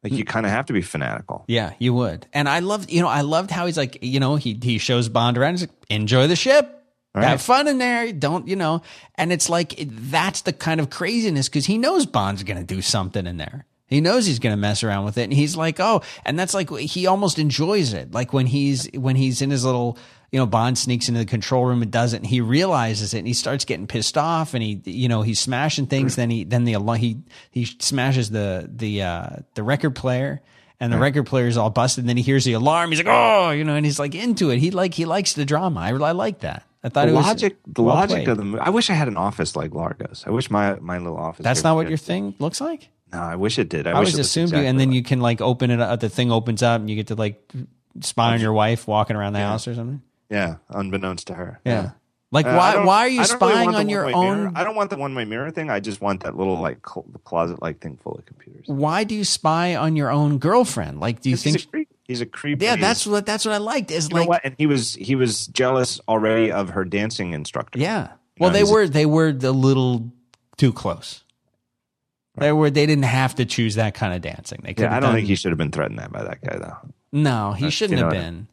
S2: Like you kind of have to be fanatical.
S1: Yeah, you would. And I loved, you know, I loved how he's like, you know, he he shows Bond around. He's like, enjoy the ship.
S2: Right.
S1: Have fun in there. Don't, you know, and it's like, that's the kind of craziness because he knows Bond's going to do something in there. He knows he's going to mess around with it. And he's like, oh, and that's like, he almost enjoys it. Like when he's, when he's in his little, you know, Bond sneaks into the control room and does it and he realizes it and he starts getting pissed off and he, you know, he's smashing things. Then he, then the, he, he smashes the, the, uh, the record player and the record player is all busted. And then he hears the alarm. He's like, oh, you know, and he's like into it. He like, he likes the drama. I, I like that. I thought
S2: The
S1: it was
S2: logic, the
S1: well
S2: logic
S1: played.
S2: of the movie. I wish I had an office like Largo's. I wish my my little office.
S1: That's not what
S2: did.
S1: your thing looks like.
S2: No, I wish it did. I,
S1: I
S2: wish
S1: always
S2: it was
S1: assumed you, and then
S2: like-
S1: you can like open it up. The thing opens up, and you get to like spy on your wife walking around the house or something.
S2: Yeah, unbeknownst to her.
S1: Yeah. Like
S2: Uh, I
S1: why?
S2: don't-
S1: Why are you
S2: I don't really
S1: spying
S2: want the
S1: on your
S2: one-way mirror.
S1: own?
S2: I don't want the one way mirror thing. I just want that little like cl- closet like thing full of computers.
S1: Why do you spy on your own girlfriend? Like, do you
S2: He's a
S1: think?
S2: creep. He's a creep.
S1: Yeah,
S2: and he's-
S1: that's what that's what I liked. Is
S2: you
S1: like,
S2: know what? And he was he was jealous already of her dancing instructor.
S1: yeah. Well, they
S2: he's a-
S1: were they were a little too close. They were they didn't have to choose that kind of dancing. They could.
S2: Yeah, I don't think he should have been threatened that by that guy though.
S1: No, he shouldn't
S2: know
S1: have
S2: what I
S1: been.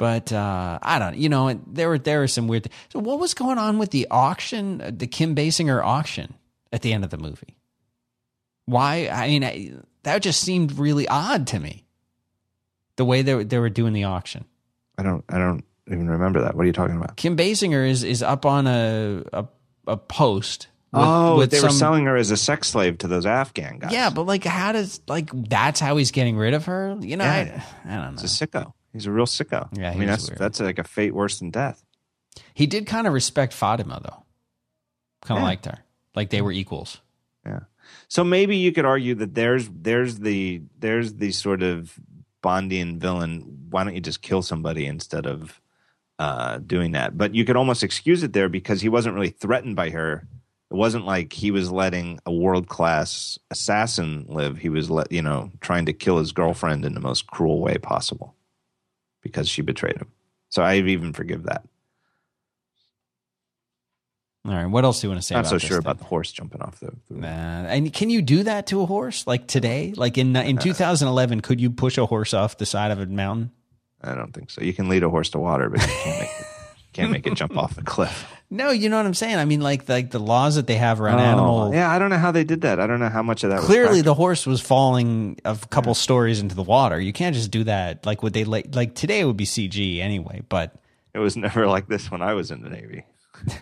S1: But uh, I don't. You know, there were there were some weird. Th- so what was going on with the auction, the Kim Basinger auction at the end of the movie? Why? I mean, I, that just seemed really odd to me. The way they were, they were doing the auction.
S2: I don't I don't even remember that. What are you talking about?
S1: Kim Basinger is is up on a a, a post. With,
S2: oh,
S1: with
S2: they were selling her as a sex slave to those Afghan guys.
S1: Yeah, but like, how does like that's how he's getting rid of her? You know,
S2: Yeah.
S1: I, I don't know.
S2: he's a sicko. He's a real sicko.
S1: Yeah,
S2: I mean that's
S1: weird.
S2: that's like a fate worse than death.
S1: He did kind of respect Fatima though. Kind of
S2: Yeah.
S1: liked her. Like they were equals.
S2: Yeah. So maybe you could argue that there's there's the there's the sort of Bondian villain. Why don't you just kill somebody instead of uh, doing that? But you could almost excuse it there because he wasn't really threatened by her. It wasn't like he was letting a world class assassin live. He was let you know trying to kill his girlfriend in the most cruel way possible because she betrayed him. So I even forgive that.
S1: All right. What else do you want to say?
S2: Not
S1: about
S2: so sure
S1: thing?
S2: about the horse jumping off the. the
S1: Nah. And can you do that to a horse? Like today? Like in in uh, 2011, could you push a horse off the side of a mountain?
S2: I don't think so. You can lead a horse to water, but you can't make it, can't make it jump off a cliff.
S1: No, you know what I'm saying. I mean, like like the laws that they have around
S2: Oh,
S1: animal.
S2: Yeah, I don't know how they did that. I don't know how much of that.
S1: Clearly, the horse was falling a couple stories into the water. You can't just do that. Like would they like like today it would be CG anyway. But
S2: it was never like this when I was in the Navy.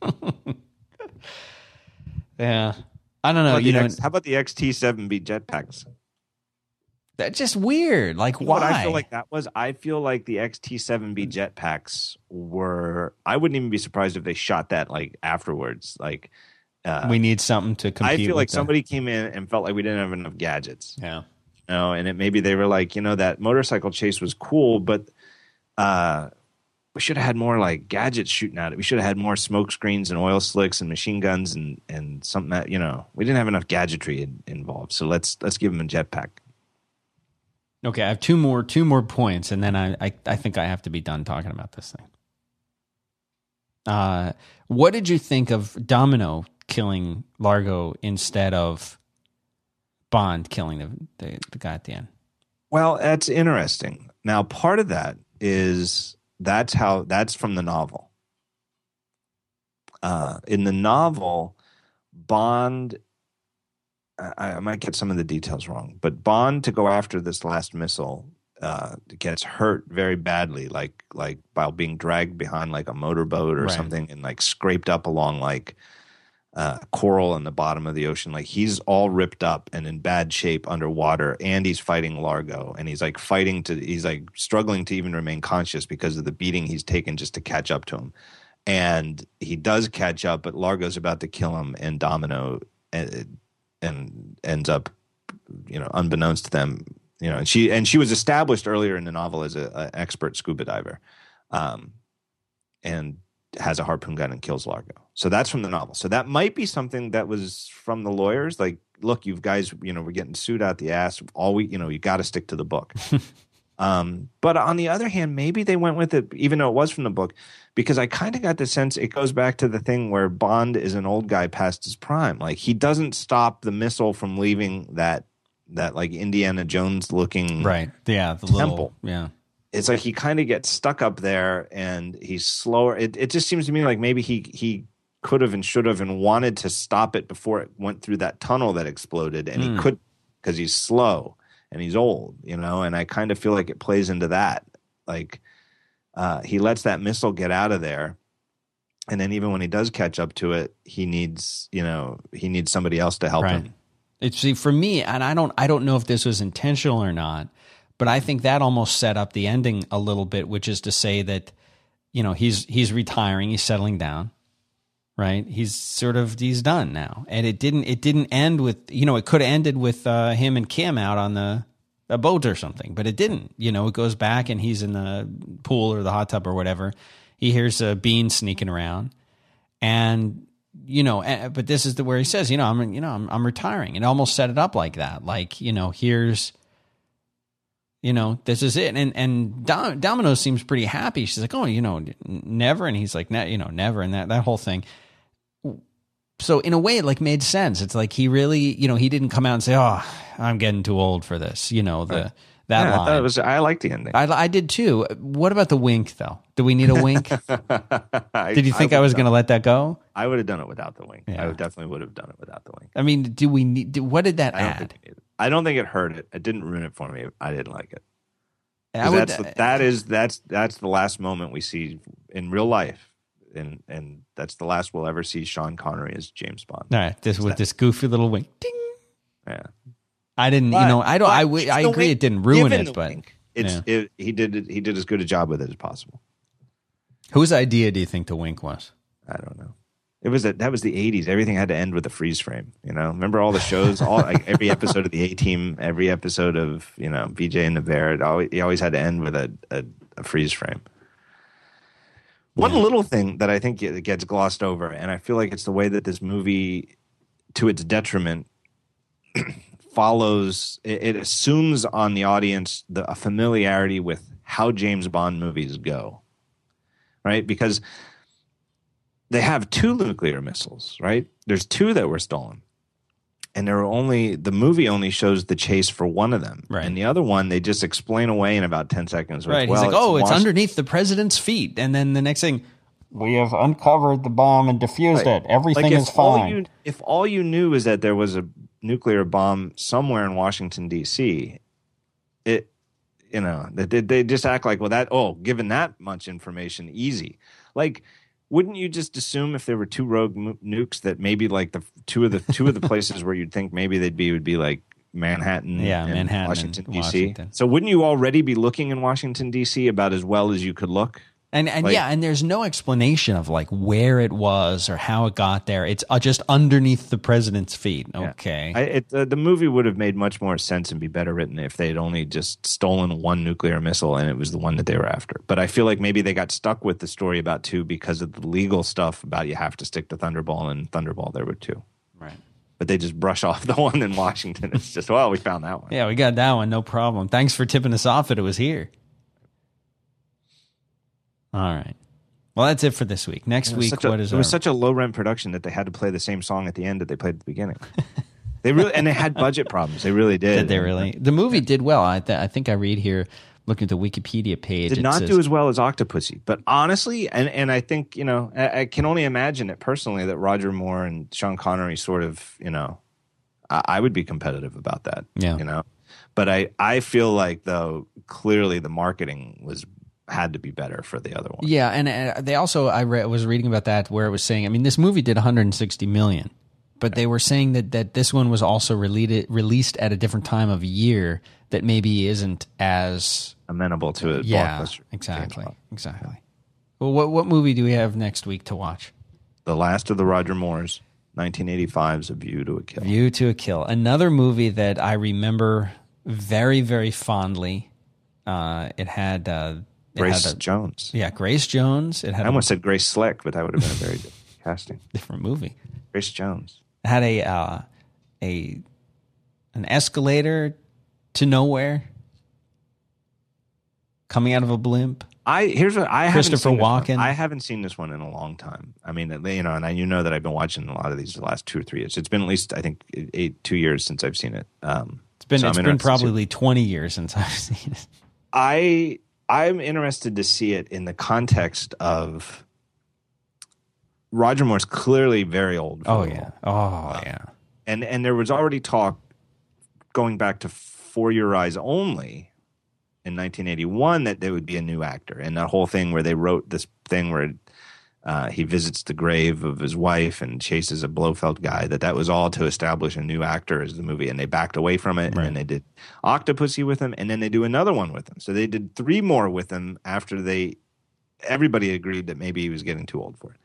S1: yeah, I don't know.
S2: How about
S1: You know,
S2: X- how about the XT7B jetpacks?
S1: That's just weird. Like
S2: You
S1: why?
S2: What I feel like that was. I feel like the XT7B jetpacks were. I wouldn't even be surprised if they shot that like afterwards. Like, uh,
S1: we need something to compete.
S2: I feel like somebody came in and felt like we didn't have enough gadgets.
S1: Yeah.
S2: You know, and it maybe they were like, you know, that motorcycle chase was cool, but uh, we should have had more like gadgets shooting at it. We should have had more smoke screens and oil slicks and machine guns and and something that you know we didn't have enough gadgetry in, involved. So let's let's give them a jetpack.
S1: Okay, I have two more two more points, and then I, I I think I have to be done talking about this thing. Uh, what did you think of Domino killing Largo instead of Bond killing the the, the guy at the end?
S2: Well, that's interesting. Now, part of that is that's how that's from the novel. Uh, in the novel, Bond, I, I might get some of the details wrong, but Bond to go after this last missile uh, gets hurt very badly, like like while being dragged behind like a motorboat or
S1: Right.
S2: something, and like scraped up along like uh, coral in the bottom of the ocean. Like he's all ripped up and in bad shape underwater, and he's fighting Largo, and he's like fighting to, he's like struggling to even remain conscious because of the beating he's taken just to catch up to him. And he does catch up, but Largo's about to kill him, and Domino and, ends up, you know, unbeknownst to them, you know, and she and she was established earlier in the novel as a, a expert scuba diver, um, and has a harpoon gun and kills Largo. So that's from the novel. So that might be something that was from the lawyers. Like, look, you guys, you know, we're getting sued out the ass. All we, you know, you got to stick to the book. um, but on the other hand, maybe they went with it, even though it was from the book, because I kind of got the sense it goes back to the thing where Bond is an old guy past his prime. Like he doesn't stop the missile from leaving that that like Indiana Jones looking
S1: Right. Yeah. The little.
S2: Temple.
S1: Yeah.
S2: it's like he kind of gets stuck up there and he's slower. It it just seems to me like maybe he he could have and should have and wanted to stop it before it went through that tunnel that exploded, and
S1: Hmm.
S2: he could because he's slow and he's old, you know. And I kind of feel like it plays into that. Like uh, he lets that missile get out of there. And then even when he does catch up to it, he needs, you know, he needs somebody else to help
S1: Right.
S2: him.
S1: It's see for me, and I don't I don't know if this was intentional or not, but I think that almost set up the ending a little bit, which is to say that you know he's he's retiring, he's settling down, right? He's sort of he's done now, and it didn't it didn't end with you know it could have ended with uh, him and Kim out on the a boat or something, but it didn't. You know, it goes back and he's in the pool or the hot tub or whatever. He hears a bean sneaking around, and you know, eh, but this is the where he says, you know, I'm, you know, I'm, I'm retiring, and almost set it up like that, like, you know, here's, you know, this is it, and and Dom, Domino seems pretty happy. She's like, oh, you know, never, and he's like, you know, never, and that that whole thing. So in a way, it like made sense. It's like he really, you know, he didn't come out and say, oh, I'm getting too old for this, you know, the that
S2: Yeah, I
S1: line.
S2: thought it was. I like the ending.
S1: I, I did too. What about the wink though? Do we need a wink? Did you think I, was going to let that go?
S2: I would have done it without the wink
S1: Yeah.
S2: I would definitely would have done it without the wink
S1: I mean, do we need? Do, what did that
S2: I don't,
S1: add?
S2: think it, I don't think it hurt it. It didn't ruin it for me. I didn't like it
S1: I would-
S2: that's uh, that is that's that's the last moment we see in real life, and and that's the last we'll ever see Sean Connery as James Bond.
S1: all right. This with this goofy little wink. Ding.
S2: Yeah,
S1: I didn't. you know, I don't. I,
S2: but
S1: I agree.
S2: wink.
S1: It didn't ruin
S2: Given
S1: it, but
S2: wink, it's
S1: yeah.
S2: it, he did he did as good a job with it as possible.
S1: whose idea do you think the wink was?
S2: I don't know. It was a, that was the '80s. Everything had to end with a freeze frame. You know, remember all the shows, all like every episode of the A Team, every episode of you know BJ and the Bear. It always, he always had to end with a, a, a freeze frame. One little thing that I think it gets glossed over, and I feel like it's the way that this movie, to its detriment, follows. It, it assumes on the audience the a familiarity with how James Bond movies go, right? Because they have two nuclear missiles, right? There's two that were stolen. And there are only the movie only shows the chase for one of them,
S1: Right.
S2: and the other one they just explain away in about ten seconds. with,
S1: Right.
S2: Well,
S1: He's like, oh,
S2: in
S1: it's
S2: Wash-
S1: underneath the president's feet. And then the next thing, we have uncovered the bomb and defused
S2: Right.
S1: it. Everything
S2: Like,
S1: is
S2: if all
S1: fine.
S2: you if all you knew is that there was a nuclear bomb somewhere in Washington D.C., it you know they they- they just act like well that oh given that much information easy like. Wouldn't you just assume if there were two rogue nukes that maybe like the two of the two of the places where you'd think maybe they'd be would be like Manhattan,
S1: Yeah,
S2: and
S1: Manhattan
S2: Washington D.C.
S1: Washington.
S2: So wouldn't you already be looking in Washington D.C. about as well as you could look?
S1: And and
S2: Like-
S1: yeah, and there's no explanation of like where it was or how it got there. It's uh, just underneath the president's feet. Okay.
S2: I, it, uh, the movie would have made much more sense and be better written if they had only just stolen one nuclear missile and it was the one that they were after. But I feel like maybe they got stuck with the story about two because of the legal stuff about you have to stick to Thunderball and Thunderball there were two.
S1: right.
S2: But they just brush off the one in Washington. It's just well, we found that one.
S1: Yeah, we got that one. No problem. Thanks for tipping us off that it was here. All right. Well, that's it for this week. Next week,
S2: a,
S1: what is
S2: it was such a low rent production that they had to play the same song at the end that they played at the beginning. they really and they had budget problems. They really did.
S1: Did they really? The movie did well. I, th- I think I read here, looking at the Wikipedia page.
S2: did not
S1: says-
S2: do as well as Octopussy. But honestly, and, and I think, you know, I, I can only imagine it personally that Roger Moore and Sean Connery sort of, you know, I, I would be competitive about that.
S1: Yeah.
S2: You know, but I, I feel like though clearly the marketing was had to be better for the other one.
S1: Yeah, and uh, they also I re- was reading about that where it was saying, I mean, this movie did 160 million, but they were saying that that this one was also released released at a different time of year that maybe isn't as
S2: Amenable to it.
S1: yeah, exactly, exactly. Well, what what movie do we have next week to watch?
S2: The last of the Roger Moores, 1985's A View to a Kill.
S1: View to a Kill, another movie that I remember very very fondly. Uh, it had uh,
S2: Grace
S1: a,
S2: Jones.
S1: yeah Grace Jones. It had
S2: I
S1: a
S2: almost said Grace Slick, but that would have been a very good casting.
S1: different movie.
S2: Grace Jones.
S1: It had a uh, a an escalator to nowhere coming out of a blimp.
S2: I here's what I haven't
S1: Christopher
S2: seen.
S1: Walken.
S2: I haven't seen this one in a long time. I mean, you know, and I, you know that I've been watching a lot of these the last two or three years. It's been at least I think eight two years since I've seen it. Um,
S1: It's been
S2: so
S1: it's been
S2: interested to see-
S1: probably twenty years since I've seen it.
S2: I I'm interested to see it in the context of Roger Moore's clearly very old.
S1: Oh yeah. Oh uh, yeah.
S2: and and there was already talk going back to For Your Eyes Only in 1981 that there would be a new actor, and that whole thing where they wrote this thing where uh, he visits the grave of his wife and chases a Blofeld guy. That that was all to establish a new actor as the movie, and they backed away from it, and
S1: Right.
S2: then they did Octopussy with him, and then they do another one with him. So they did three more with him after they everybody agreed that maybe he was getting too old for it.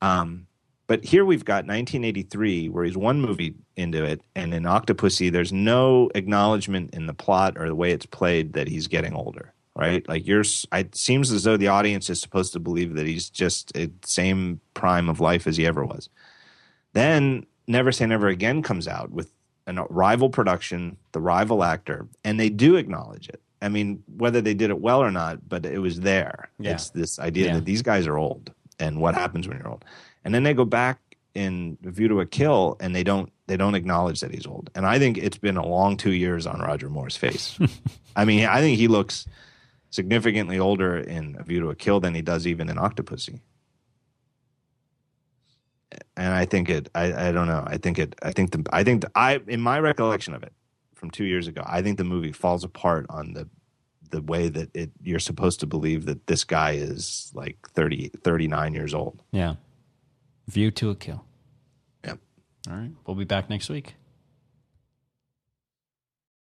S2: Um, but here we've got 1983, where he's one movie into it, and in Octopussy, there's no acknowledgement in the plot or the way it's played that he's getting older. Right? Like you're, it seems as though the audience is supposed to believe that he's just at the same prime of life as he ever was. Then Never Say Never Again comes out with a uh, rival production, the rival actor, and they do acknowledge it. I mean, whether they did it well or not, but it was there.
S1: Yeah.
S2: It's this idea
S1: Yeah.
S2: that these guys are old and what happens when you're old. And then they go back in View to a Kill and they don't they don't acknowledge that he's old. And I think it's been a long two years on Roger Moore's face. I mean, I think he looks significantly older in A View to a Kill than he does even in Octopussy. And I think it I, I don't know. I think it I think the I think the, I in my recollection of it from two years ago, I think the movie falls apart on the the way that it you're supposed to believe that this guy is like 30 39 years old.
S1: Yeah. View to a Kill.
S2: Yep.
S1: All right. We'll be back next week.